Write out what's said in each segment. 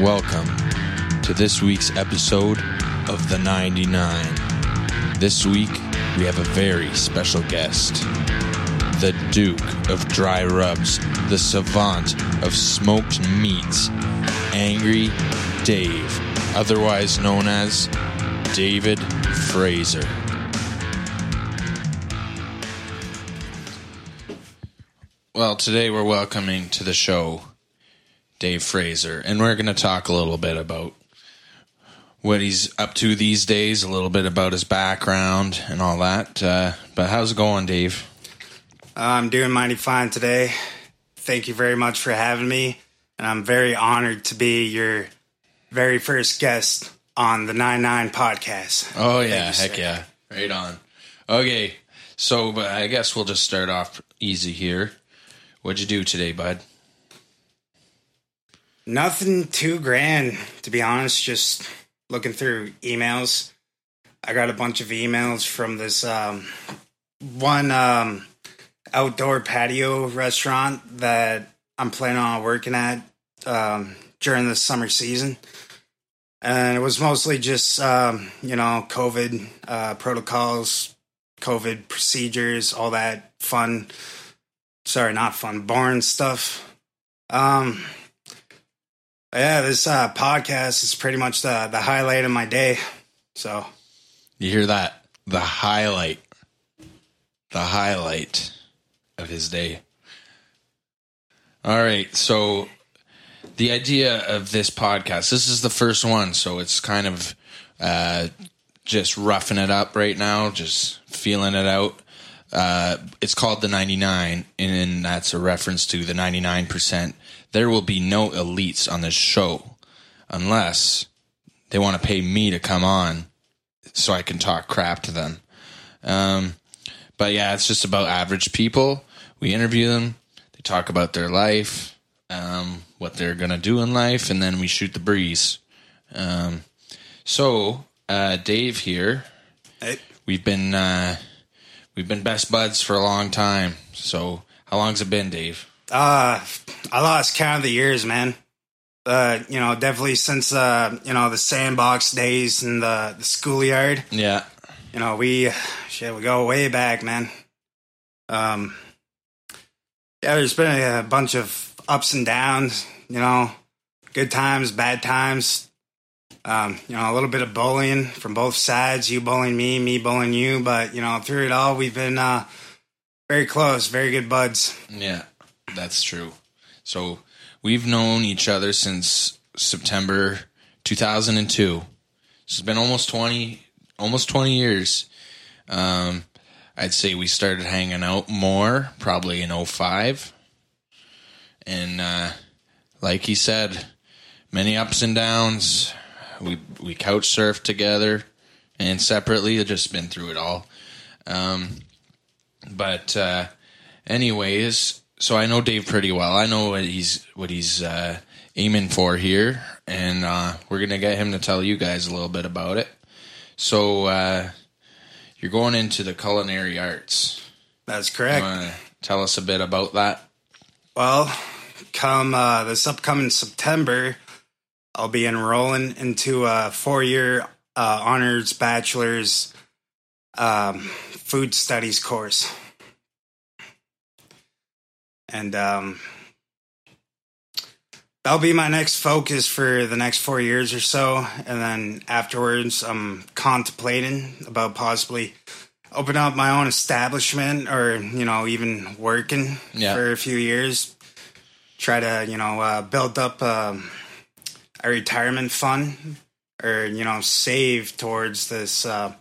Welcome to this week's episode of The 99. This week, we have a very special guest. The Duke of Dry Rubs, the savant of smoked meats, Angry Dave, otherwise known as David Fraser. Well, today we're welcoming to the show Dave Fraser, and we're going to talk a little bit about what he's up to these days, a little bit about his background and all that. Uh, but how's it going, Dave? I'm doing mighty fine today. Thank you very much for having me, and I'm very honored to be your very first guest on the Nine Nine podcast. Oh yeah, you, heck sir. yeah, right on. Okay, so but I guess we'll just start off easy here. What'd you do today, bud? Nothing too grand, to be honest, just looking through emails. I got a bunch of emails from this um, one um, outdoor patio restaurant that I'm planning on working at um, during the summer season. And it was mostly just, um, you know, COVID uh, protocols, COVID procedures, all that fun. Sorry, not fun, boring stuff. Um, yeah, this uh, podcast is pretty much the the highlight of my day. So You hear that? The highlight, the highlight of his day. All right, so the idea of this podcast, this is the first one, so it's kind of uh, just roughing it up right now, just feeling it out. Uh, it's called the 99, and that's a reference to the 99%. There will be no elites on this show unless they want to pay me to come on so I can talk crap to them. Um, but yeah, it's just about average people. We interview them, they talk about their life, um, what they're gonna do in life, and then we shoot the breeze. Um, so uh, Dave here, hey, we've been uh, we've been best buds for a long time. So how long's it been, Dave? Uh, I lost count of the years, man. Uh, you know, definitely since uh, you know the sandbox days and the the schoolyard. Yeah, You know, we shit, we go way back, man. Um, yeah, there's been a, a bunch of ups and downs. You know, good times, bad times. Um, you know, a little bit of bullying from both sides. You bullying me, me bullying you. But you know, through it all, we've been uh, very close, very good buds. yeah, that's true. So we've known each other since September 2002. It's been almost 20, almost 20 years. Um, I'd say we started hanging out more probably in 05. And uh, like he said, many ups and downs. We we couch surfed together and separately. Just been through it all. Um, but uh, anyways, so I know Dave pretty well. I know what he's what he's uh, aiming for here, and uh, we're gonna get him to tell you guys a little bit about it. So uh, you're going into the culinary arts. That's correct. tell us a bit about that? Well, come uh, this upcoming September, I'll be enrolling into a four-year uh, honors bachelor's um, food studies course, and um, that'll be my next focus for the next four years or so. And then afterwards, I'm contemplating about possibly open up my own establishment or you know even working Yeah. for a few years try to you know uh, build up um, a retirement fund or you know save towards this uh,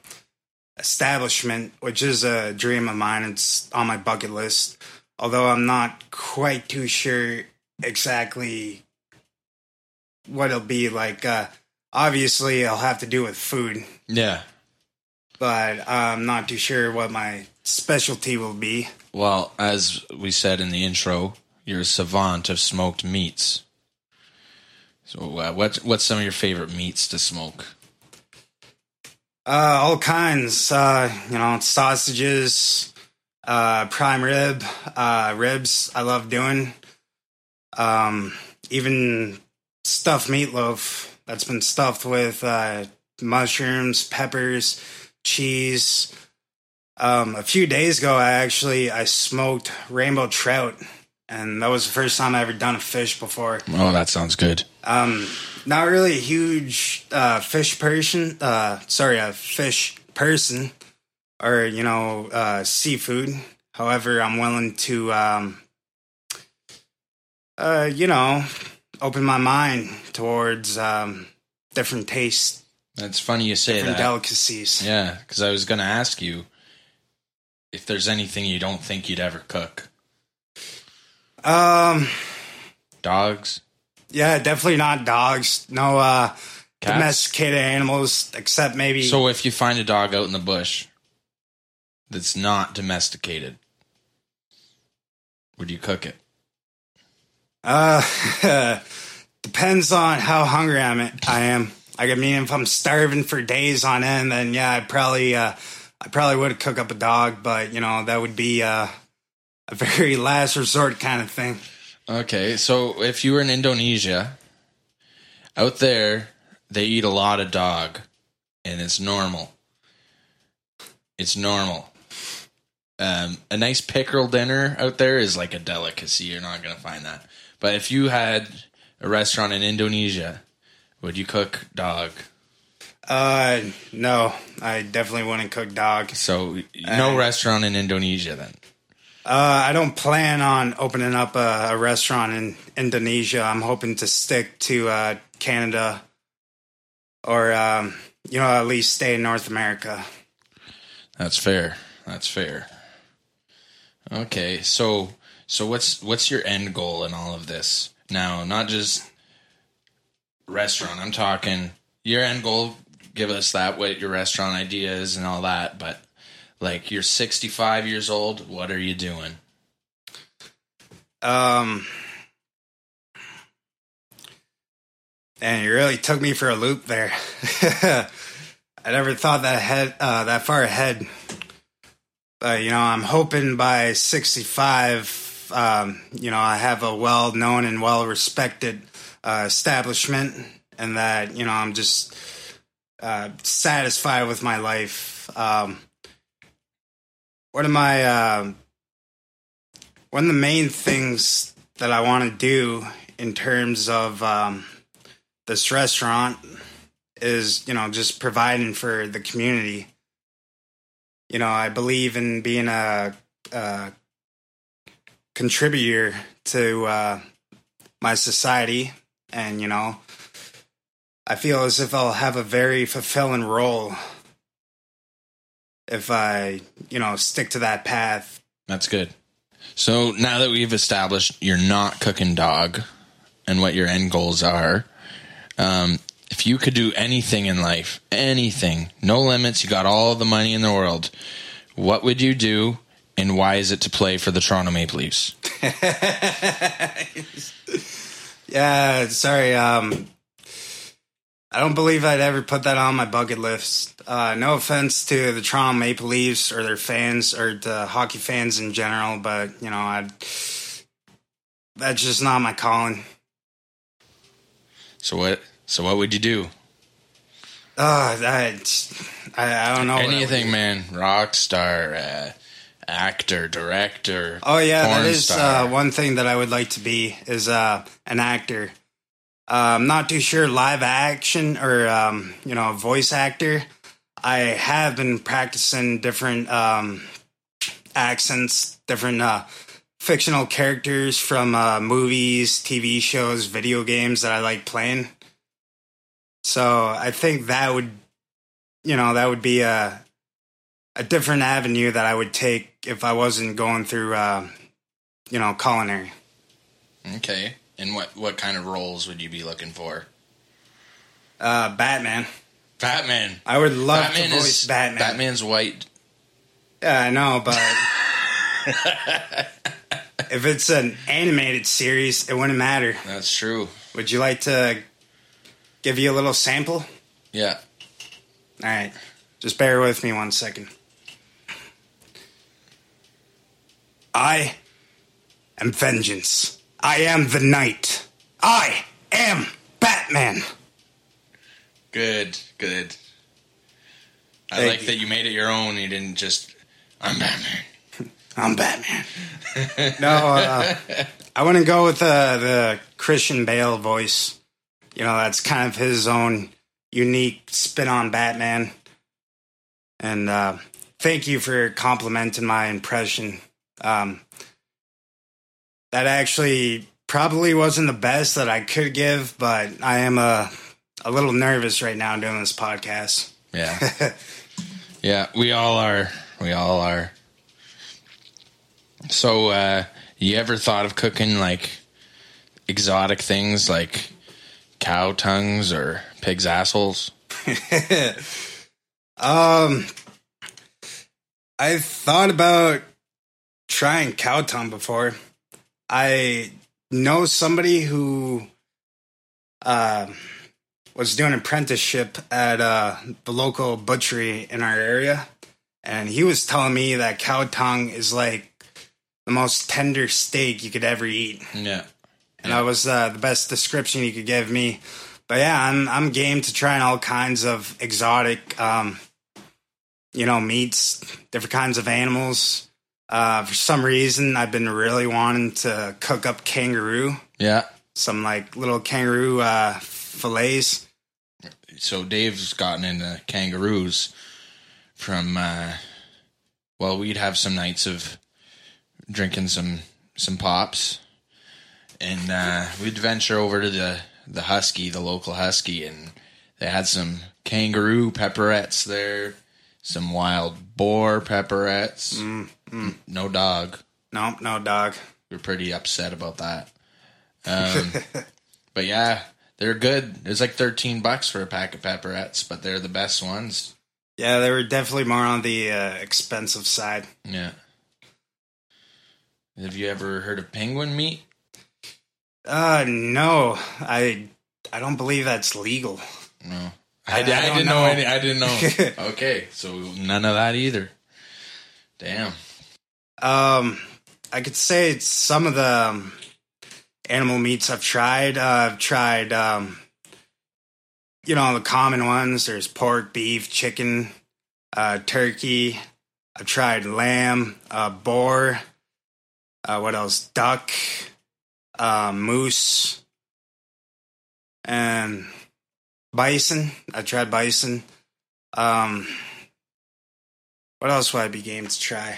establishment which is a dream of mine it's on my bucket list although i'm not quite too sure exactly what it'll be like uh, obviously i'll have to do with food Yeah. but I'm not too sure what my specialty will be. Well, as we said in the intro, you're a savant of smoked meats. So, uh, what what's some of your favorite meats to smoke? Uh, all kinds, uh, you know, sausages, uh, prime rib, uh, ribs. I love doing. Um, even stuffed meatloaf that's been stuffed with uh, mushrooms, peppers, cheese. Um, a few days ago, I actually I smoked rainbow trout, and that was the first time I ever done a fish before. Oh, that sounds good. Um, not really a huge uh, fish person. Uh, sorry, a fish person, or you know, uh, seafood. However, I'm willing to, um, uh, you know, open my mind towards um, different tastes, That's funny you say that. delicacies. Yeah, because I was going to ask you if there's anything you don't think you'd ever cook. Um, Dogs, yeah, definitely not dogs. No uh, cats. domesticated animals, except maybe. So if you find a dog out in the bush that's not domesticated, would you cook it? Uh, depends on how hungry I'm. I am. I mean, if I'm starving for days on end, then yeah, I'd probably, uh, I probably would cook up a dog. But you know, that would be uh, a very last resort kind of thing. Okay, so if you were in Indonesia, out there they eat a lot of dog, and it's normal. It's normal. Um, a nice pickerel dinner out there is like a delicacy. You're not gonna find that. But if you had a restaurant in Indonesia, would you cook dog? Uh, no, I definitely wouldn't cook dog. So no Uh, restaurant in Indonesia then. Uh, I don't plan on opening up a, a restaurant in Indonesia. I'm hoping to stick to uh, Canada, or um, you know, at least stay in North America. That's fair. That's fair. Okay, so so what's what's your end goal in all of this? Now, not just restaurant. I'm talking your end goal. Give us that what your restaurant idea is and all that. But like, you're 65 years old. What are you doing? Um, and you really took me for a loop there. I never thought that ahead, uh, that far ahead. But you know, I'm hoping by 65, um, you know, I have a well-known and well-respected uh, establishment, and that you know, I'm just uh, satisfied with my life. Um, one of my um one of the main things that I want to do in terms of um, this restaurant is, you know, just providing for the community. You know, I believe in being a, a contributor to uh, my society, and you know, I feel as if I'll have a very fulfilling role if I, you know, stick to that path That's good. So now that we've established you're not cooking dog and what your end goals are, um, if you could do anything in life, anything, no limits, you got all the money in the world, what would you do and why is it to play for the Toronto Maple Leafs? Yeah, sorry. Um, I don't believe I'd ever put that on my bucket list. Uh, no offense to the Toronto Maple Leafs or their fans or to hockey fans in general, but you know, I'd, that's just not my calling. So what so what would you do? Uh, I, I, I don't know. Anything, man. Rock star, uh, actor, director. Oh yeah, porn that is star. uh, one thing that I would like to be is uh, an actor. Uh, I'm not too sure live action or um, you know voice actor. I have been practicing different um, accents, different uh, fictional characters from uh, movies, TV shows, video games that I like playing. So I think that would, you know, that would be a a different avenue that I would take if I wasn't going through, uh, you know, culinary. Okay. And what what kind of roles would you be looking for? Uh, Batman. Batman. I would love Batman to voice is Batman. Batman's white. Yeah, I know, but if it's an animated series, it wouldn't matter. That's true. Would you like to give you a little sample? Yeah. All right, just bear with me one second. I am vengeance. I am the night. I am Batman. Good, good. I Thank like you. that you made it your own. You didn't just, I'm Batman. I'm Batman. no, uh, I want to go with the the Christian Bale voice. You know, that's kind of his own unique spin on Batman. And uh, thank you for complimenting my impression. Um, that actually probably wasn't the best that I could give, but I am a a little nervous right now doing this podcast. Yeah. yeah, we all are. We all are. So, uh, you ever thought of cooking like exotic things like cow tongues or pig's assholes? Um, I thought about trying cow tongue before. I know somebody who uh, was doing apprenticeship at uh, the local butchery in our area, and he was telling me that cow tongue is like the most tender steak you could ever eat Yeah. And that was uh, the best description you could give me. But yeah, I'm I'm game to trying all kinds of exotic, um, you know, meats, different kinds of animals. Uh, for some reason, I've been really wanting to cook up kangaroo, Yeah. some like little kangaroo uh, fillets. So Dave's gotten into kangaroos from uh well, we'd have some nights of drinking some some pops and uh we'd venture over to the the husky, the local husky and they had some kangaroo pepperettes there, some wild boar pepperettes. No dog. Nope, no dog. We're pretty upset about that. Um, but yeah, they're good. It's like thirteen bucks for a pack of pepperettes, but they're the best ones. Yeah, they were definitely more on the uh, expensive side. Yeah. Have you ever heard of penguin meat? Uh, no, I I don't believe that's legal. No. I- I, I, I didn't know. know. any. I didn't know. okay, so none of that either. Damn. Um, I could say it's some of the um, animal meats I've tried. Uh, I've tried, um, you know, the common ones. There's pork, beef, chicken, uh, turkey. I've tried lamb, uh, boar. Uh, what else? Duck, uh, moose, and bison. I tried bison. Um, what else would I be game to try?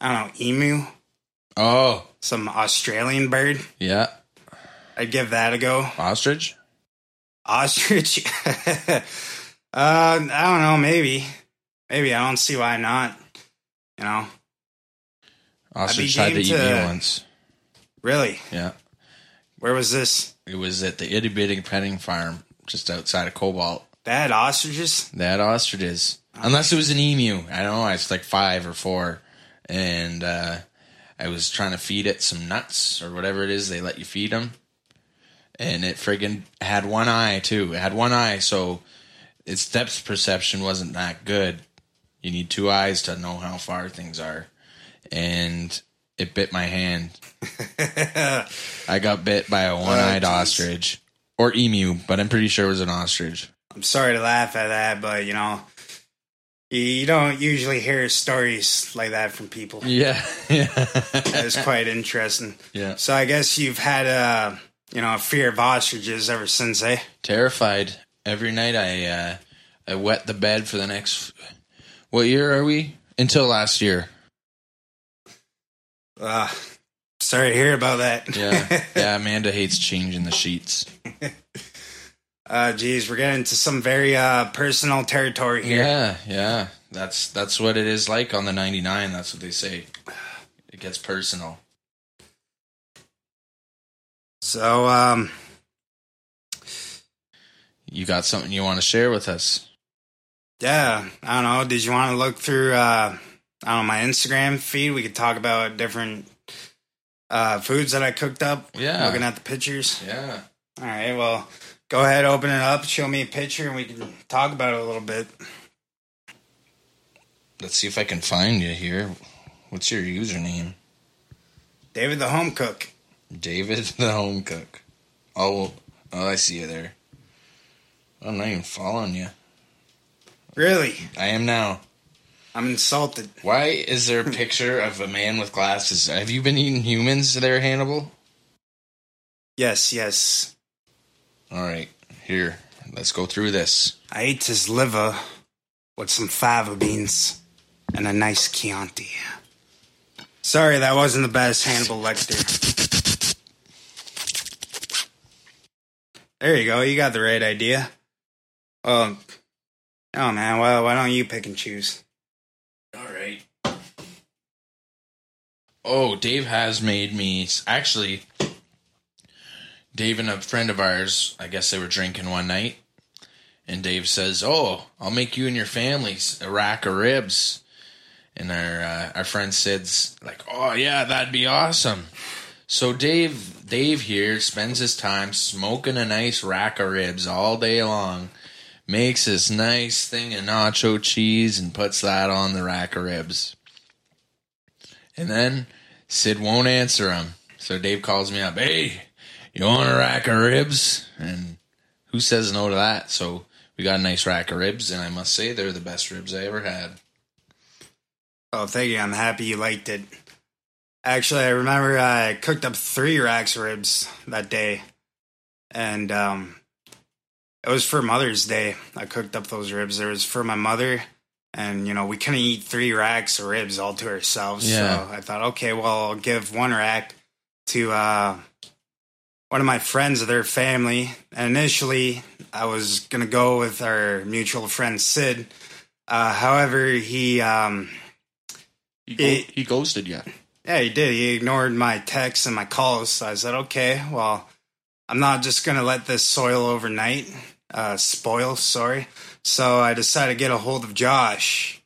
I don't know, emu, Oh, some Australian bird. yeah. I'd give that a go. Ostrich? Ostrich. uh, I don't know, maybe. Maybe I don't see why not. You know, Ostrich tried to eat to- me once. Really. Yeah. Where was this? It was at the itty bitty petting farm just outside of Cobalt. That ostriches? That ostriches. Unless it was an emu. I don't know. I was like five or four. And uh, I was trying to feed it some nuts or whatever it is they let you feed them. And it friggin' had one eye, too. It had one eye, so its depth perception wasn't that good. You need two eyes to know how far things are. And it bit my hand. I got bit by a one eyed jeez. ostrich. Or emu, but I'm pretty sure it was an ostrich. I'm sorry to laugh at that, but you know, you, don't usually hear stories like that from people. Yeah. Yeah. That is quite interesting. yeah. So I guess you've had a you know a fear of ostriches ever since, eh? Terrified. Every night I uh I wet the bed for the next what year are we? Until last year. Uh, sorry to hear about that. Yeah. yeah, Amanda hates changing the sheets. uh, geez, we're getting into some very uh personal territory here. Yeah, yeah. That's that's what it is like on the 99. That's what they say. It gets personal. So um, You got something you want to share with us? yeah, I don't know. Did you want to look through uh, I don't know my Instagram feed? We could talk about different uh foods that I cooked up. Yeah. looking at the pictures. Yeah. All right, well, go ahead, open it up, show me a picture, and we can talk about it a little bit. Let's see if I can find you here. What's your username? David the home cook. David the home cook. All Oh, I see you there. I'm not even following you. Really? I am now. I'm insulted. Why is there a picture of a man with glasses? Have you been eating humans there, Hannibal? Yes, yes. All right, here. Let's go through this. I ate his liver with some fava beans and a nice Chianti. Sorry, that wasn't the best Hannibal Lecter. There you go. You got the right idea. Um, oh man, well, why don't you pick and choose? All right. Oh, Dave has made me actually. Dave and a friend of ours, I guess they were drinking one night, and Dave says, "Oh, I'll make you and your families a rack of ribs." And our uh, our friend Sid's like, "Oh yeah, that'd be awesome." So Dave Dave here spends his time smoking a nice rack of ribs all day long, makes this nice thing of nacho cheese and puts that on the rack of ribs. And then Sid won't answer him. So Dave calls me up, "Hey, you want a rack of ribs?" And who says no to that? So we got a nice rack of ribs, and I must say they're the best ribs I ever had. Oh, thank you. I'm happy you liked it. Actually, I remember I cooked up three racks of ribs that day, and um, it was for Mother's Day. I cooked up those ribs. It was for my mother, and you know we couldn't eat three racks of ribs all to ourselves. Yeah. So I thought, okay, well, I'll give one rack to uh, one of my friends of their family. And initially, I was gonna go with our mutual friend Sid. Uh, however, he um, He, go- It- he ghosted you. yeah, he did. He ignored my texts and my calls. So I said, okay, well, I'm not just going to let this soil overnight, uh, spoil, sorry. So I decided to get a hold of Josh.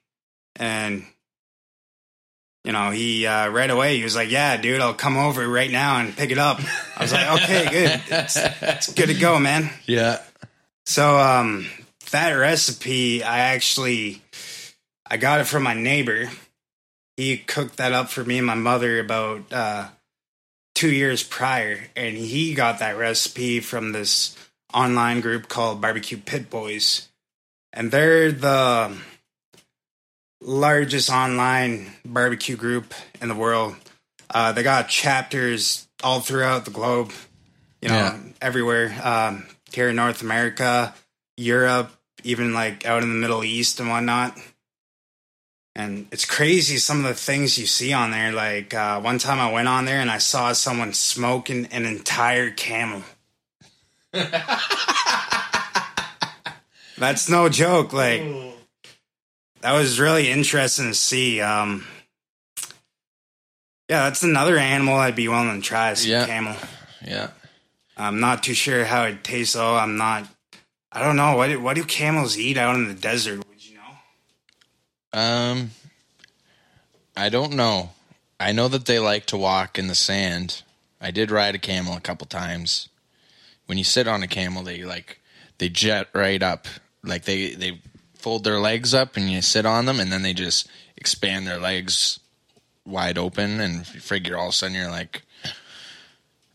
And, you know, he, uh, right away, he was like, yeah, dude, I'll come over right now and pick it up. I was like, okay, good. It's, it's good to go, man. Yeah. So um that recipe I actually I got it from my neighbor. He cooked that up for me and my mother about uh 2 years prior and he got that recipe from this online group called Barbecue Pit Boys. And they're the largest online barbecue group in the world. Uh, they got chapters all throughout the globe, you know, Yeah. everywhere. Um, here in North America, Europe, even like out in the Middle East and whatnot. And it's crazy some of the things you see on there. Like uh, one time I went on there and I saw someone smoking an entire camel. That's no joke. Like that was really interesting to see. Um, yeah, that's another animal I'd be willing to try. Is Yeah. camel. Yeah. I'm not too sure how it tastes though. I'm not. I don't know what do, what do camels eat out in the desert? Would you know? Um, I don't know. I know that they like to walk in the sand. I did ride a camel a couple times. When you sit on a camel, they like they jet right up. Like they they fold their legs up and you sit on them, and then they just expand their legs wide open, and you figure all of a sudden you're like.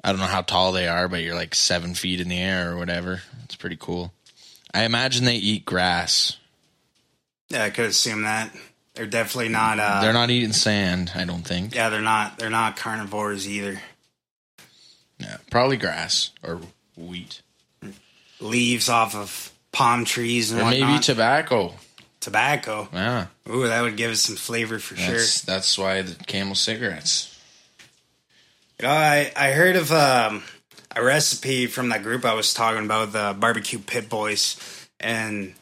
I don't know how tall they are, but you're like seven feet in the air or whatever. It's pretty cool. I imagine they eat grass. Yeah, I could assume that. They're definitely not. Uh, They're not eating sand, I don't think. Yeah, they're not. They're not carnivores either. Yeah, probably grass or wheat, Leaves off of palm trees and or whatnot. maybe tobacco. tobacco. Yeah, Ooh, that would give us some flavor for sure. that's that's why the Camel cigarettes. You know, I, I heard of um, a recipe from that group I was talking about, the Barbecue Pit Boys, and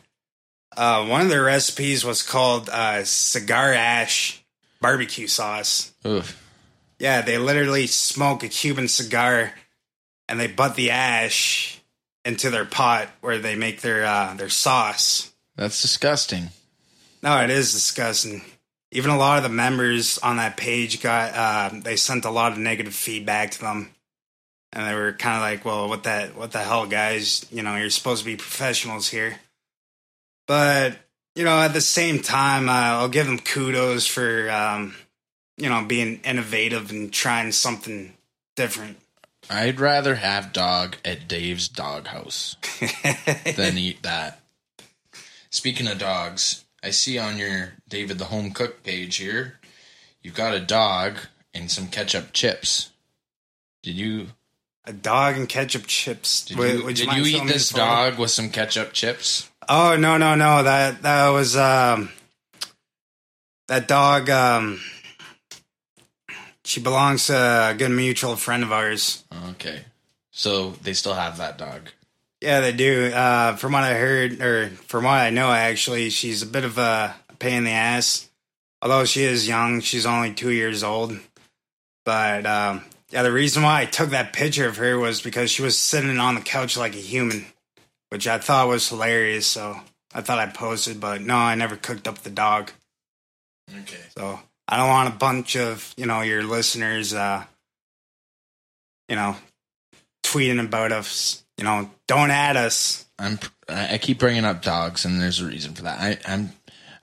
uh, one of their recipes was called uh, cigar ash barbecue sauce. Oof. Yeah, they literally smoke a Cuban cigar and they butt the ash into their pot where they make their uh, their sauce. That's disgusting. No, it is disgusting. Even a lot of the members on that page got uh, they sent a lot of negative feedback to them, and they were kind of like, "Well, what that what the hell, guys? You know, you're supposed to be professionals here." But you know, at the same time, uh, I'll give them kudos for um, you know being innovative and trying something different. I'd rather have dog at Dave's doghouse than eat that. Speaking of dogs, I see on your David the Home Cook page here, you've got a dog and some ketchup chips. Did you A dog and ketchup chips. did Would- you, did you eat this dog with some ketchup chips? Oh no no no that that was um that dog um she belongs to a good mutual friend of ours. Okay. So they still have that dog. Yeah, they do. Uh, from what I heard, or from what I know, actually, she's a bit of a pain in the ass. Although she is young, she's only two years old. But um, yeah, the reason why I took that picture of her was because she was sitting on the couch like a human, which I thought was hilarious. So I thought I posted, but no, I never cooked up the dog. Okay. So I don't want a bunch of you know your listeners, uh, you know, tweeting about us. You know, don't add us. I'm I I keep bringing up dogs, and there's a reason for that. I, I'm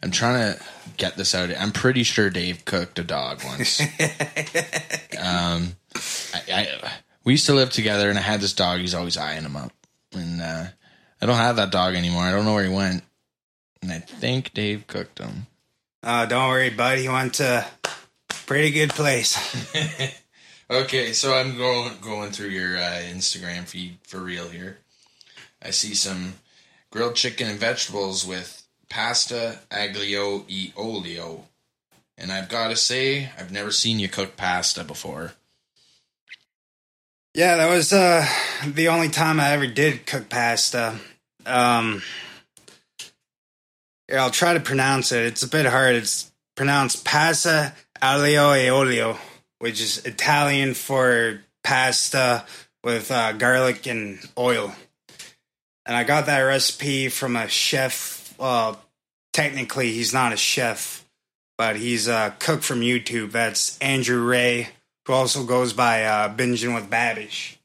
I'm trying to get this out. I'm pretty sure Dave cooked a dog once. um, I, I we used to live together, and I had this dog. He's always eyeing him up, and uh, I don't have that dog anymore. I don't know where he went, and I think Dave cooked him. Uh, don't worry, buddy. He went to pretty good place. Okay, so I'm going going through your uh, Instagram feed for real here. I see some grilled chicken and vegetables with pasta aglio e olio, and I've got to say I've never seen you cook pasta before. Yeah, that was uh, the only time I ever did cook pasta. Um, here, I'll try to pronounce it. It's a bit hard. It's pronounced pasta aglio e olio, which is Italian for pasta with uh, garlic and oil. And I got that recipe from a chef. Technically, he's not a chef, but he's a cook from YouTube. That's Andrew Rea, who also goes by uh, Binging with Babish.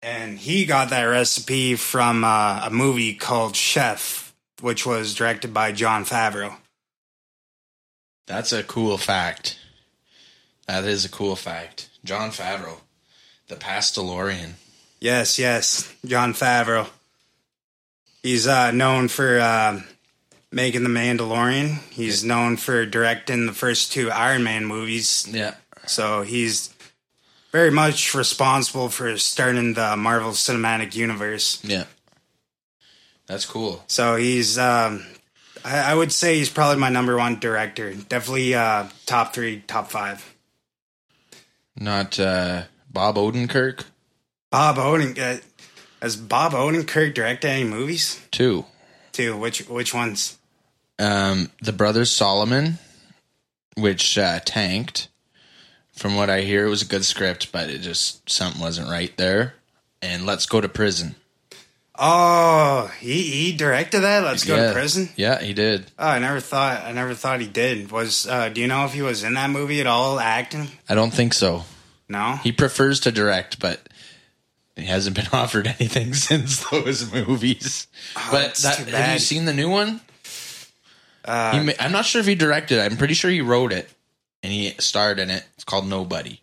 And he got that recipe from uh, a movie called Chef, which was directed by Jon Favreau. That's a cool fact. That is a cool fact. Jon Favreau, the Pastelorian. Yes, yes, Jon Favreau. He's uh, known for uh, making The Mandalorian. He's known for directing the first two Iron Man movies. Yeah. So he's very much responsible for starting the Marvel Cinematic Universe. Yeah. That's cool. So he's, um, I, I would say he's probably my number one director. Definitely uh, top three, top five. Not uh, Bob Odenkirk, Bob Odenkirk. uh, has Bob Odenkirk directed any movies? too. Too. Which which ones? um, the brothers Solomon, which uh, tanked. From what I hear, it was a good script, but it just something wasn't right there. And let's go to prison. Oh, he he directed that. Let's go Yeah. to prison. Yeah, he did. Oh, I never thought. I never thought he did. Was uh, do you know if he was in that movie at all, acting? I don't think so. No. He prefers to direct, but he hasn't been offered anything since those movies. but Oh, that's that, have you seen the new one? Uh, He I'm not sure if he directed. it. I'm pretty sure he wrote it, and he starred in it. It's called Nobody.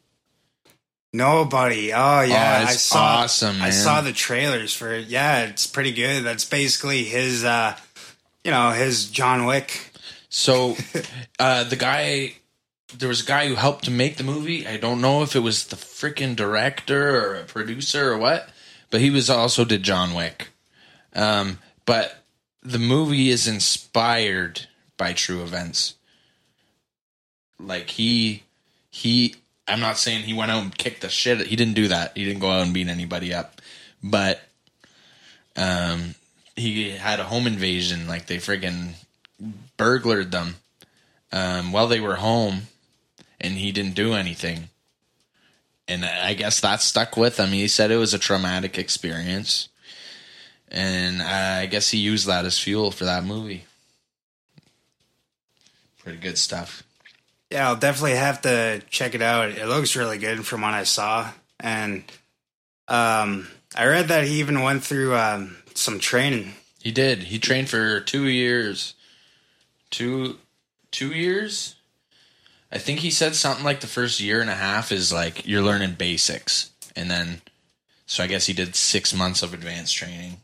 Nobody. Oh yeah, Oh, I saw. awesome, I saw the trailers for it. Yeah, it's pretty good. That's basically his. uh You know, his John Wick. So, uh, the guy, there was a guy who helped to make the movie. I don't know if it was the freaking director or a producer or what, but he was also did John Wick. Um, but the movie is inspired by true events. Like he, he. I'm not saying he went out and kicked the shit. He didn't do that. He didn't go out and beat anybody up, but um, he had a home invasion. Like they friggin' burglared them um, while they were home, and he didn't do anything. And I guess that stuck with him. He said it was a traumatic experience, and I guess he used that as fuel for that movie. Pretty good stuff. Yeah, I'll definitely have to check it out. It looks really good from what I saw, and um, I read that he even went through um, some training. He did. He trained for two years. Two two years? I think he said something like the first year and a half is like you're learning basics. and then so I guess he did six months of advanced training,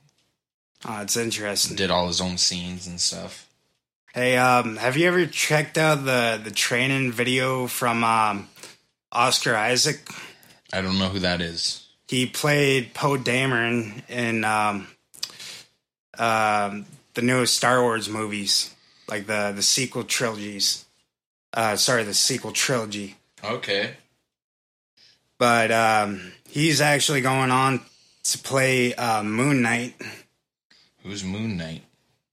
Oh, it's interesting. did all his own scenes and stuff. Hey, um, have you ever checked out the the training video from um, Oscar Isaac? I don't know who that is. He played Poe Dameron in um, um, the newest Star Wars movies, like the the sequel trilogies. Uh, sorry, the sequel trilogy. Okay. But um, he's actually going on to play uh, Moon Knight. Who's Moon Knight?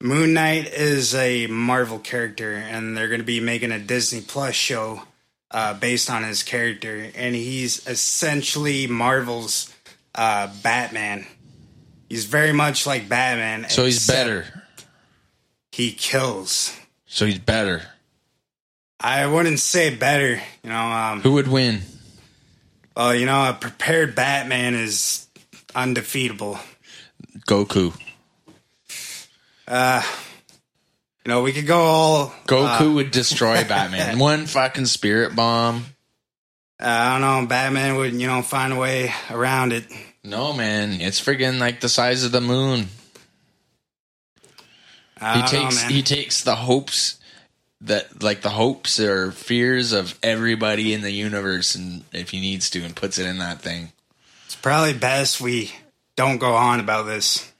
Moon Knight is a Marvel character, and they're going to be making a Disney Plus show uh, based on his character, and he's essentially Marvel's uh, Batman. He's very much like Batman. So he's better. He kills. So he's better. I wouldn't say better. You know, um, Who would win? well, you know, a prepared Batman is undefeatable. Goku. Uh, you know, we could go all. Goku would destroy Batman. One fucking spirit bomb. Uh, I don't know. Batman would, you know, find a way around it. No, man. It's friggin' like the size of the moon. I He know, takes man. he takes the hopes that like the hopes or fears of everybody in the universe and if he needs to and puts it in that thing. It's probably best we don't go on about this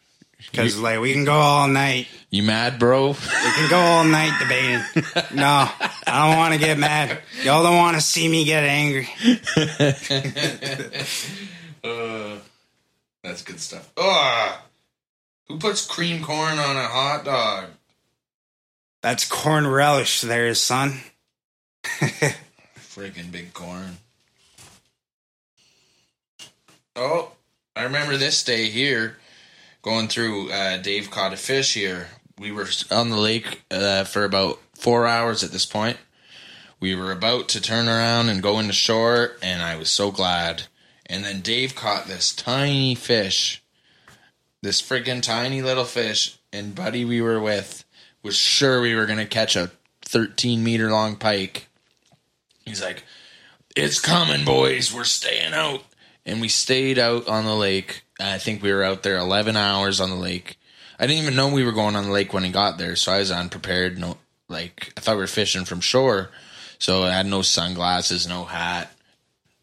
because, like, we can go all night. You mad, bro? We can go all night debating. No, I don't want to get mad. Y'all don't want to see me get angry. uh, that's good stuff. Ugh. Who puts cream corn on a hot dog? That's corn relish, there, son. Freaking big corn. Oh, I remember this day here going through. Uh, Dave caught a fish here. We were on the lake uh, for about four hours at this point. We were about to turn around and go into shore, and I was so glad. And then Dave caught this tiny fish, this freaking tiny little fish, and buddy we were with was sure we were going to catch a 13 meter long pike. He's like, It's coming, boys. We're staying out. And we stayed out on the lake. I think we were out there 11 hours on the lake. I didn't even know we were going on the lake when he got there, so I was unprepared. No, like, I thought we were fishing from shore. So I had no sunglasses, no hat,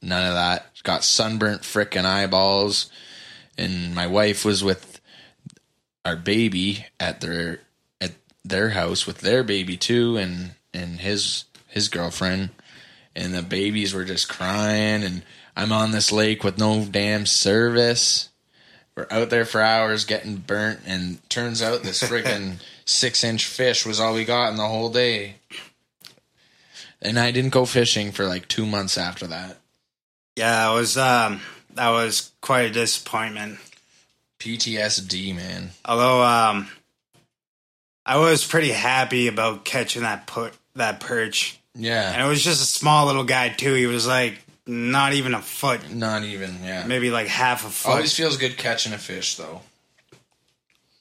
none of that. Got sunburnt frickin' eyeballs. And my wife was with our baby at their at their house with their baby too and and his his girlfriend and the babies were just crying and I'm on this lake with no damn service. We're out there for hours getting burnt and turns out this freaking 6-inch fish was all we got in the whole day. And I didn't go fishing for like 2 months after that. Yeah, that was um, that was quite a disappointment. PTSD, man. Although um, I was pretty happy about catching that put that perch, Yeah. and it was just a small little guy too. He was like not even a foot, Not even, yeah. maybe like half a foot. Always feels good catching a fish though.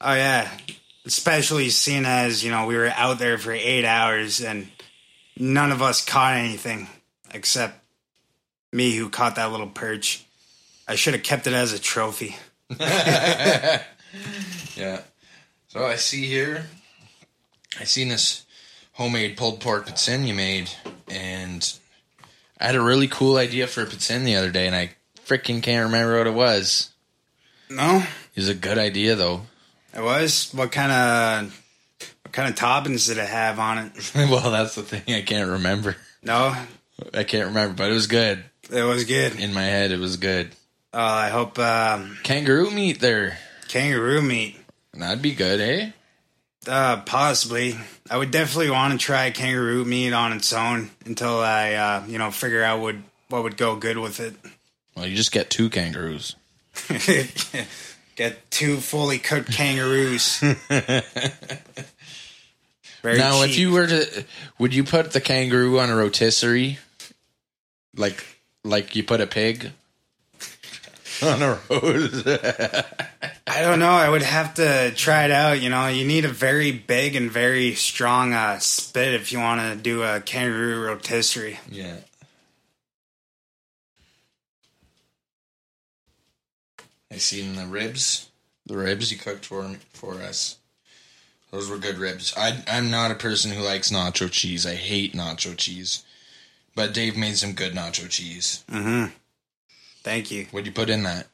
Oh yeah, especially seeing as you know we were out there for eight hours and none of us caught anything except me who caught that little perch. I should have kept it as a trophy. Yeah. So I see here, I seen this homemade pulled pork pizzin you made, and I had a really cool idea for a pizzin the other day, and I freaking can't remember what it was. No, It was a good idea though. it was. What kind of what kind of toppings did it have on it? well, that's the thing. I can't remember. No, I can't remember, but it was good it was good. in my head. It was good. Uh, I hope um, Kangaroo meat there. kangaroo meat. That'd be good, eh? Uh, possibly. I would definitely want to try kangaroo meat on its own until I, uh, you know, figure out what what would go good with it. Well, you just get two kangaroos. Get two fully cooked kangaroos. Very now, if you were to, would you put the kangaroo on a rotisserie, like like you put a pig on a roast? I don't know. I would have to try it out. You know, you need a very big and very strong uh, spit if you want to do a kangaroo rotisserie. yeah. I seen the ribs. The ribs you cooked for for us. Those were good ribs. I I'm not a person who likes nacho cheese. I hate nacho cheese. But Dave made some good nacho cheese. Mm-hmm. Thank you. What'd you put in that?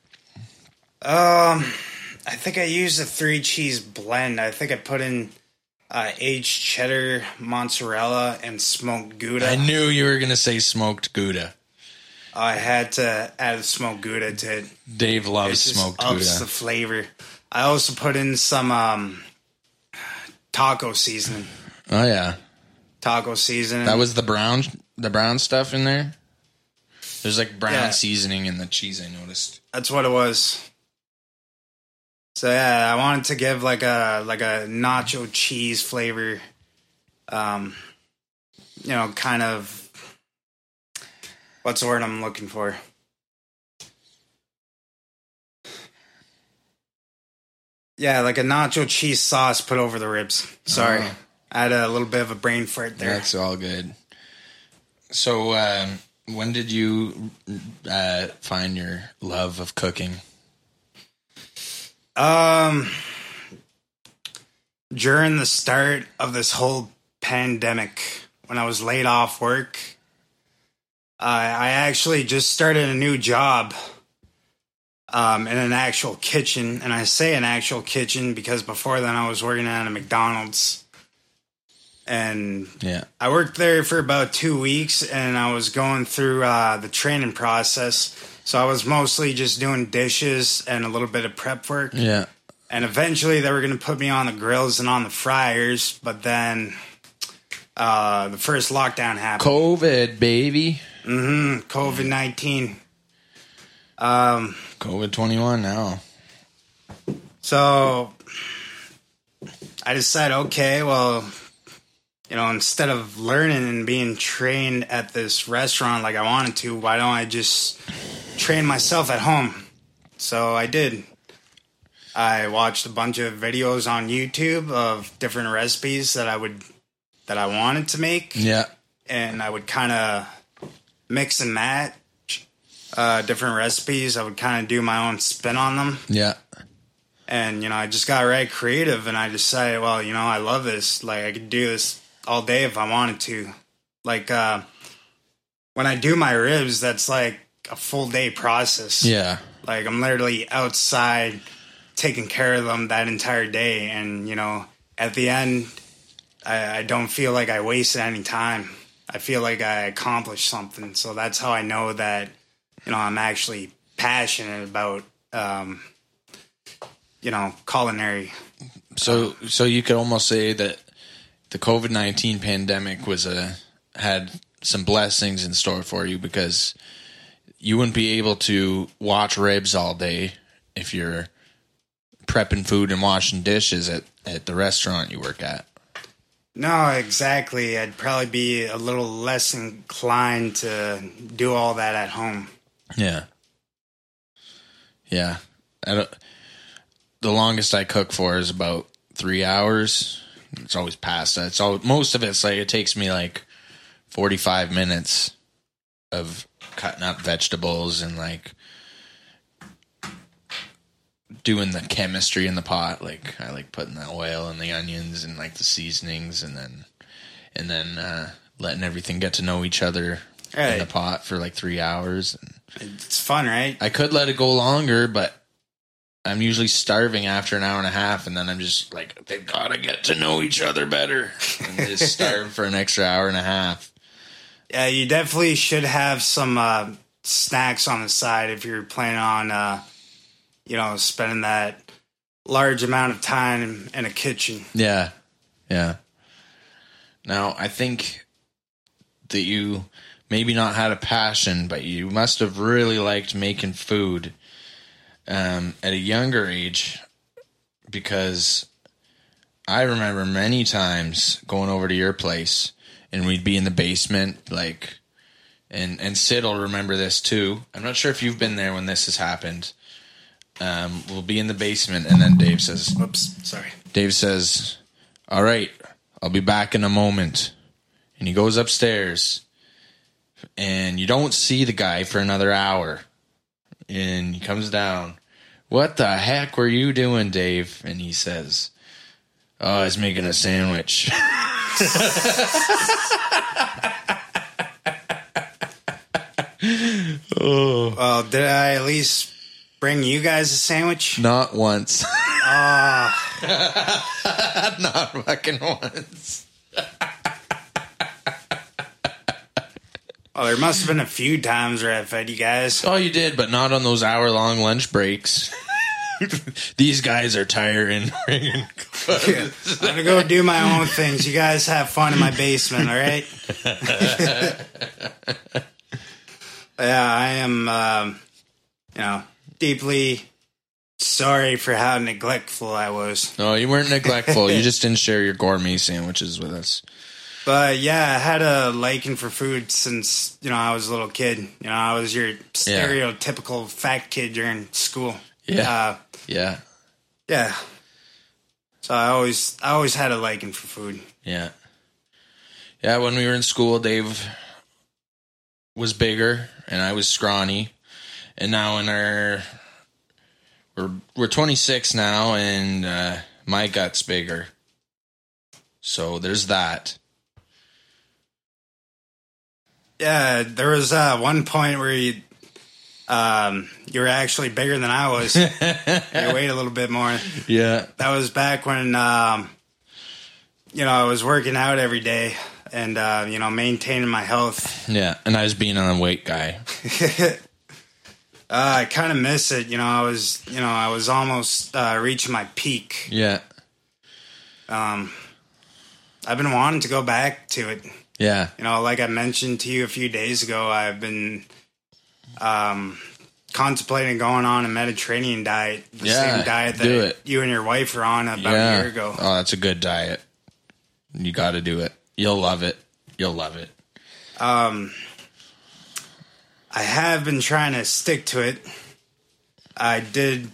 Um, I think I used a three cheese blend. I think I put in uh, aged cheddar, mozzarella, and smoked Gouda. I knew you were gonna say smoked Gouda. I had to add smoked Gouda to it. Dave It loves just smoked ups Gouda. the flavor. I also put in some um, taco seasoning. oh yeah, Taco seasoning. that was the brown the brown stuff in there. There's like brown Yeah. seasoning in the cheese. I noticed. That's what it was. So yeah, I wanted to give like a like a nacho cheese flavor. Um, you know, kind of. What's the word I'm looking for? Yeah, like a nacho cheese sauce put over the ribs. Sorry, Oh. I had a little bit of a brain fart there. That's all good. So, um, when did you uh, find your love of cooking? Um, during the start of this whole pandemic, when I was laid off work, I I actually just started a new job um, in an actual kitchen. And I say an actual kitchen because before then I was working at a McDonald's. And Yeah, I worked there for about two weeks and I was going through uh, the training process. So I was mostly just doing dishes and a little bit of prep work. yeah, And eventually they were going to put me on the grills and on the fryers. But then uh, the first lockdown happened. COVID baby, Mm-hmm. COVID 19. Um, COVID twenty one now. So I decided, okay, well, you know, instead of learning and being trained at this restaurant like I wanted to, why don't I just train myself at home? So I did. I watched a bunch of videos on YouTube of different recipes that I would that I wanted to make Yeah, and I would kind of mix and match uh, different recipes. I would kind of do my own spin on them yeah, and you know i just got right creative and i decided well you know i love this like i could do this all day if i wanted to. Like uh when i do my ribs that's like a full day process. Yeah, like i'm literally outside taking care of them that entire day. And you know at the end i, I don't feel like i wasted any time. I feel like i accomplished something. So that's how i know that you know i'm actually passionate about um you know culinary. So, so you could almost say that the COVID nineteen pandemic was a had some blessings in store for you because you wouldn't be able to watch ribs all day if you're prepping food and washing dishes at, at the restaurant you work at. no exactly i'd probably be a little less inclined to do all that at home Yeah. Yeah. I don't, the longest I cook for is about three hours. It's always pasta. It's all most of it's like it takes me like forty five minutes of cutting up vegetables and like doing the chemistry in the pot. Like I like putting the oil and the onions and like the seasonings and then and then uh letting everything get to know each other in the pot for like three hours and it's fun right I could let it go longer, but I'm usually starving after an hour and a half, and then I'm just like, they've got to get to know each other better, and just starve for an extra hour and a half. Yeah, you definitely should have some uh, snacks on the side if you're planning on, uh, you know, spending that large amount of time in a kitchen. Yeah, yeah. Now I think that you maybe not had a passion, but you must have really liked making food um, at a younger age, because I remember many times going over to your place and we'd be in the basement, like, and and Sid will remember this too. I'm not sure if you've been there when this has happened. Um, we'll be in the basement, and then Dave says, Whoops, sorry. Dave says, All right, I'll be back in a moment. And he goes upstairs, and you don't see the guy for another hour. And he comes down What the heck were you doing, Dave? And he says, Oh, I was making a sandwich. Well, did I at least bring you guys a sandwich? Not once. Ah, Not fucking once. well, there must have been a few times where I fed you guys. Oh, you did, but not on those hour long lunch breaks. These guys are tiring. I'm gonna go do my own things. You guys have fun in my basement, all right? yeah, I am. Um, you know, deeply sorry for how neglectful I was. no, you weren't neglectful. You just didn't share your gourmet sandwiches with us. But yeah, I had a liking for food since you know I was a little kid. You know, I was your stereotypical fat kid during school. Yeah. Uh, Yeah. yeah. So I always, I always had a liking for food. Yeah. Yeah, when we were in school, Dave was bigger and I was scrawny. And now in our we're we're 26 now and uh my gut's bigger. So there's that. Yeah, there was uh, one point where you, um, you were actually bigger than I was. you weighed a little bit more. Yeah. That was back when, um, you know, I was working out every day and uh, you know maintaining my health. Yeah, and I was being a weight guy. Uh, I kind of miss it. You know, I was, you know, I was almost uh, reaching my peak. Yeah. Um, I've been wanting to go back to it. Yeah. You know, like I mentioned to you a few days ago, I've been um, contemplating going on a Mediterranean diet, the Yeah, same diet that you and your wife were on about yeah. a year ago. Oh, that's a good diet. You got to do it. You'll love it. You'll love it. Um, I have been trying to stick to it. I did.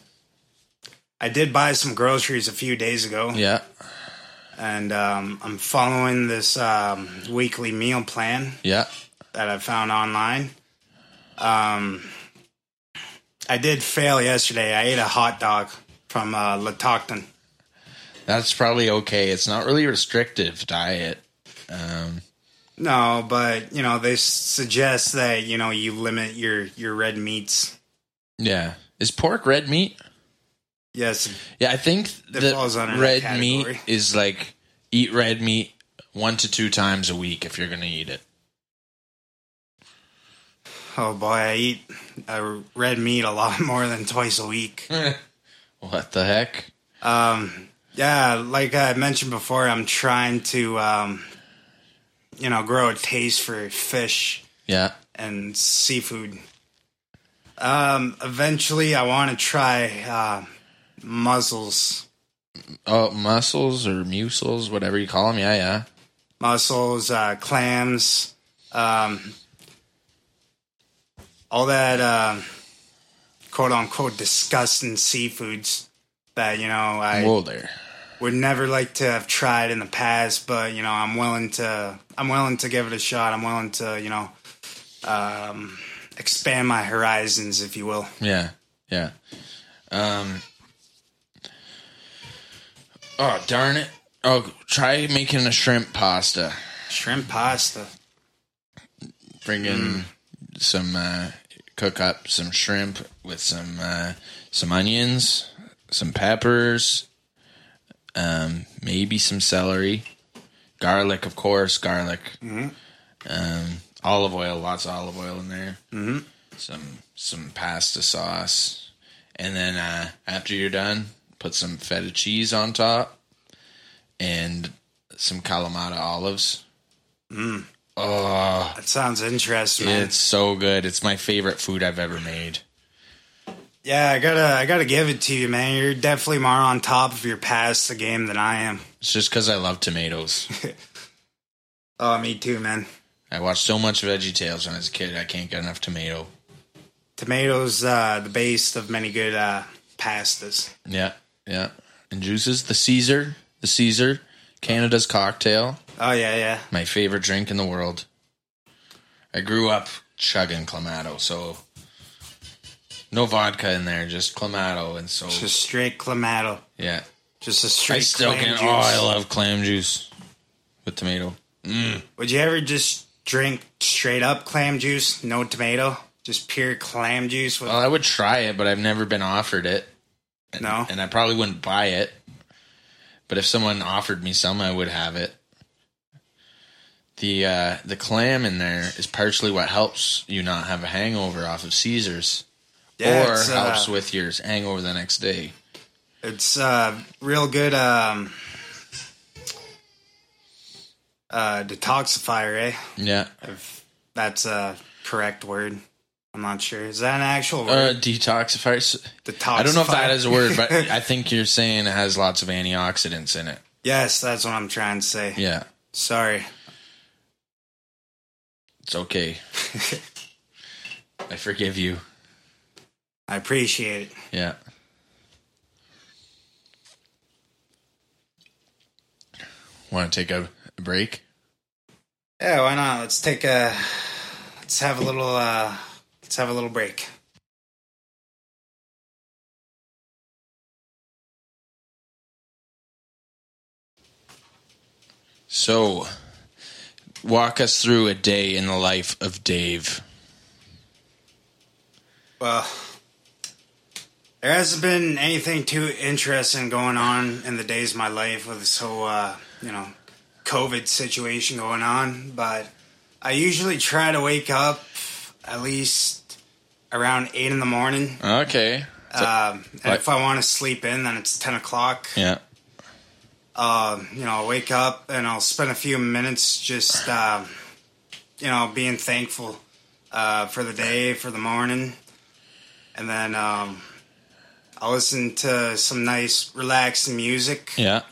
I did buy some groceries a few days ago. Yeah. And um, I'm following this um, weekly meal plan Yeah. that I found online. Um, I did fail yesterday. I ate a hot dog from uh, Latocton. That's probably okay. It's not really a restrictive diet. Um, No, but you know they suggest that you know you limit your your red meats. yeah. Is pork red meat? Yes, Yeah, I think That the red meat is like eat red meat one to two times a week if you're going to eat it. oh boy, I eat uh, red meat a lot more than twice a week. What the heck? Um, yeah, like I mentioned before, I'm trying to, um, you know, grow a taste for fish Yeah. and seafood. Um, eventually, I want to try uh, mussels, Oh, mussels or mussels, whatever you call them. Yeah, yeah. mussels, uh, clams, um, all that uh, quote unquote disgusting seafoods that you know I Whoa there. would never like to have tried in the past, but you know, I'm willing to I'm willing to give it a shot. I'm willing to, you know, um, expand my horizons, if you will. Yeah, yeah. Um. Oh darn it! Oh, try making a shrimp pasta. Shrimp pasta. Bring in some, uh, cook up some shrimp with some uh, some onions, some peppers, um, maybe some celery, garlic, of course, garlic. Um, olive oil, lots of olive oil in there. Mm-hmm. some some pasta sauce, and then uh, after you're done, put some feta cheese on top, and some Kalamata olives. Mm. Oh, That sounds interesting. it's so good! It's my favorite food I've ever made. Yeah, I gotta I gotta give it to you, man. You're definitely more on top of your pasta game than I am. It's just because I love tomatoes. Oh, me too, man. I watched so much Veggie Tales when I was a kid. I can't get enough tomato. Tomatoes, uh, the base of many good uh, pastas. Yeah, yeah. And juices, the Caesar, the Caesar, Canada's cocktail. Oh yeah, yeah. my favorite drink in the world. I grew up chugging Clamato, so No vodka in there, just clamato and so Just straight clamato. yeah. Just a straight I still clam can. Oh, I love clam juice with tomato. Mm. Would you ever just drink straight up clam juice, no tomato? Just pure clam juice with Well, I would try it, but I've never been offered it, no? and I probably wouldn't buy it. But if someone offered me some, I would have it. The uh, the clam in there is partially what helps you not have a hangover off of Caesars, Yeah, or uh, helps with your hangover the next day. It's uh, real good um, uh, detoxifier, eh? Yeah, If that's a correct word. I'm not sure. Is that an actual uh, word? detoxifier. detoxifier. I don't know if that is a word, but I think you're saying it has lots of antioxidants in it. yes, that's what I'm trying to say. Yeah, Sorry. it's okay. I forgive you. I appreciate it. Yeah. Want to take a, a break? Yeah, why not? Let's take a let's have a little uh let's have a little break. So, walk us through a day in the life of Dave. Well, there hasn't been anything too interesting going on in the days of my life with this whole, uh, you know, COVID situation going on. But I usually try to wake up at least around eight in the morning. Okay. Um, and like- if I want to sleep in, then it's ten o'clock. Yeah. Um, you know, I'll wake up and I'll spend a few minutes just, um, you know, being thankful uh, for the day, for the morning, and then um, I'll listen to some nice, relaxing music, Yeah.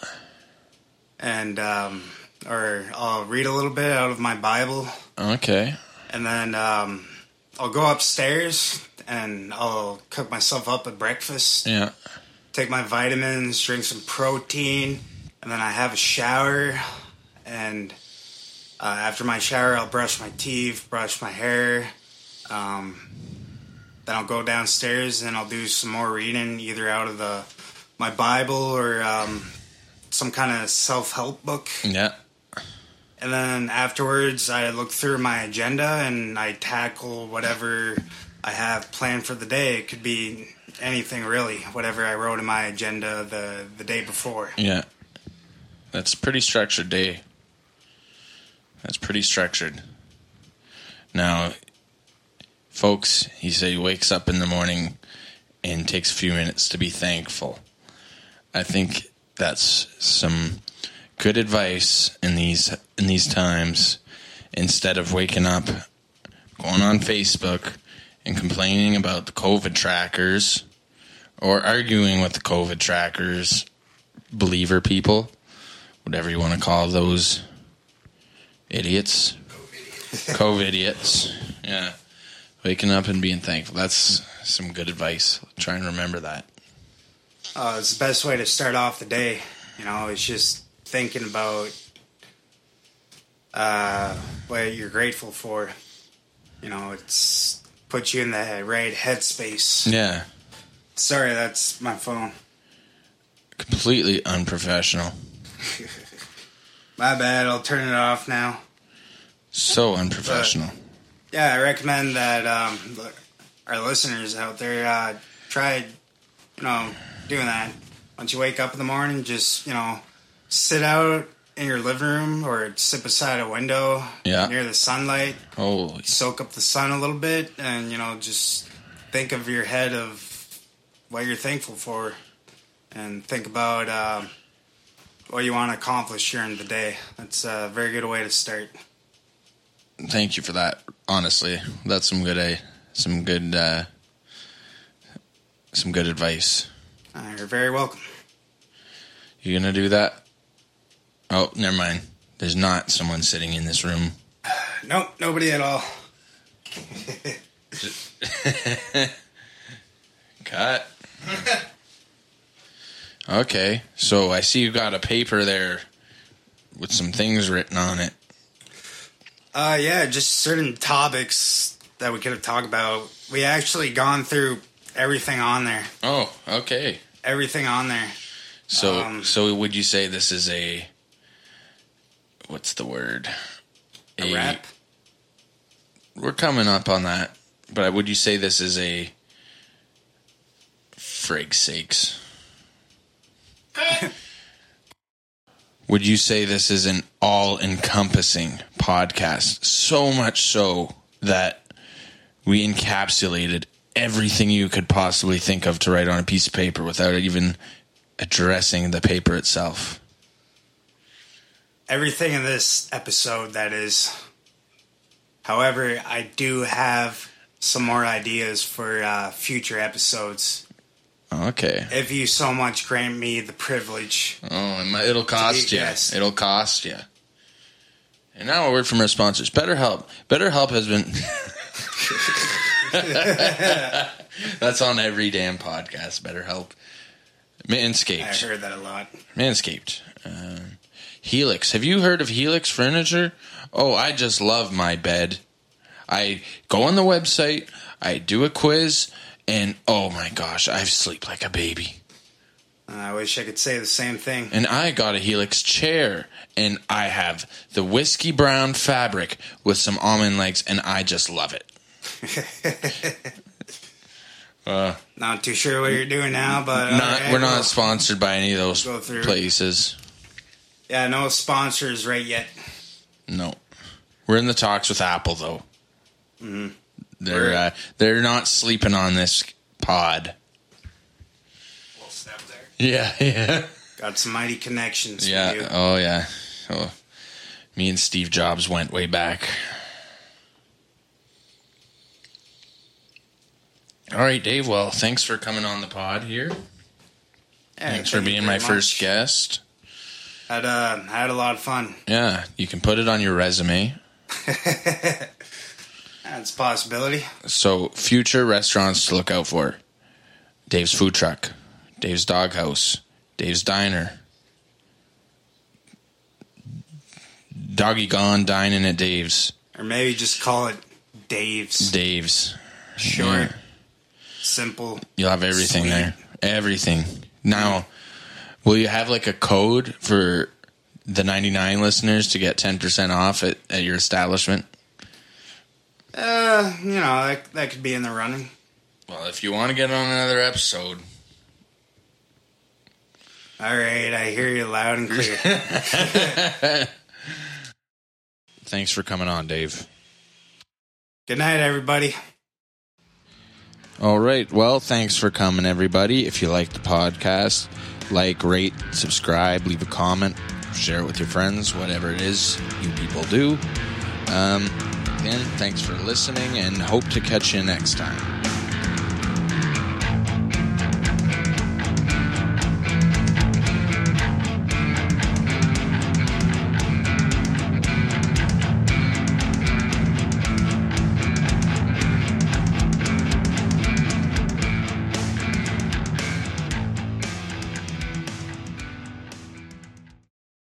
and um, or I'll read a little bit out of my Bible, Okay. and then um, I'll go upstairs and I'll cook myself up a breakfast Yeah. take my vitamins, drink some protein, and then I have a shower. And uh, after my shower, I'll brush my teeth, brush my hair. Um, then I'll go downstairs and I'll do some more reading, either out of the my Bible or um, some kind of self help book. Yeah. And then afterwards, I look through my agenda and I tackle whatever I have planned for the day. It could be anything really, whatever I wrote in my agenda the the day before. Yeah. That's pretty structured day. That's pretty structured. Now, folks, he said he wakes up in the morning and takes a few minutes to be thankful. I think that's some good advice in these in these times. Instead of waking up, going on Facebook and complaining about the COVID trackers or arguing with the COVID trackers, believer people, whatever you want to call those idiots, COVID idiots. Yeah. Waking up and being thankful. That's some good advice. Try and remember that. Uh, it's the best way to start off the day. You know, it's just thinking about uh, what you're grateful for. You know, it's puts you in the right headspace. Yeah. Sorry, that's my phone. Completely unprofessional. My bad. I'll turn it off now. So unprofessional. Yeah, I recommend that um, our listeners out there uh, try, you know, doing that. Once you wake up in the morning, just you know, sit out in your living room or sit beside a window Yeah. near the sunlight, Holy. soak up the sun a little bit, and you know, just think of your head of what you're thankful for, and think about uh, what you want to accomplish during the day. That's a very good way to start. Thank you for that. Honestly, that's some good uh, some good uh, some good advice. Uh, you're very welcome. You gonna do that? Oh, never mind. There's not someone sitting in this room. Nope, nobody at all. Cut. okay, so I see you got a paper there with some things written on it. Uh, yeah, just certain topics that we could have talked about. We actually gone through everything on there. Oh, okay. Everything on there. So, Um, so would you say this is a what's the word? A rap. We're coming up on that, but would you say this is a frig sakes? would you say this is an all-encompassing podcast? So much so that we encapsulated everything you could possibly think of to write on a piece of paper without even addressing the paper itself. Everything in this episode, that is. However, I do have some more ideas for uh, future episodes. Okay. If you so much grant me the privilege. Oh, it'll cost you. guest. It'll cost you. And now a word from our sponsors. BetterHelp. BetterHelp has been. That's on every damn podcast. BetterHelp. I Manscaped. heard that a lot. Manscaped. Um, Helix. Have you heard of Helix Furniture? Oh, I just love my bed. I go on the website, I do a quiz, and oh my gosh, I sleep like a baby. I wish I could say the same thing. And I got a Helix chair, and I have the whiskey brown fabric with some almond legs, and I just love it. uh, Not too sure what you're doing now, but not, alright, we're not well, sponsored by any of those places. Yeah, no sponsors right yet. No, we're in the talks with Apple though. Mm-hmm. They're uh, they're not sleeping on this pod. Little step there. Yeah, yeah, Got some mighty connections. for yeah. you. Oh yeah. Oh, me and Steve Jobs went way back. All right, Dave. Well, thanks for coming on the pod here. Yeah, Thanks for thank you being my first guest. Had uh, had a lot of fun. Yeah, you can put it on your resume. That's a possibility. So, future restaurants to look out for Dave's Food Truck, Dave's Doghouse, Dave's Diner, Doggy Gone Dining at Dave's, Or maybe just call it Dave's. Dave's. Short, Yeah. simple. You'll have everything Sweet. there. Everything. Now, will you have like a code for the 99 listeners to get 10% off at, at your establishment? Uh, you know, that, that could be in the running. Well, if you want to get on another episode, All right, I hear you loud and clear. thanks for coming on, Dave. Good night, everybody. All right. Well, thanks for coming, everybody. If you like the podcast, like, rate, subscribe, leave a comment, share it with your friends, whatever it is you people do. Um, again, thanks for listening and hope to catch you next time.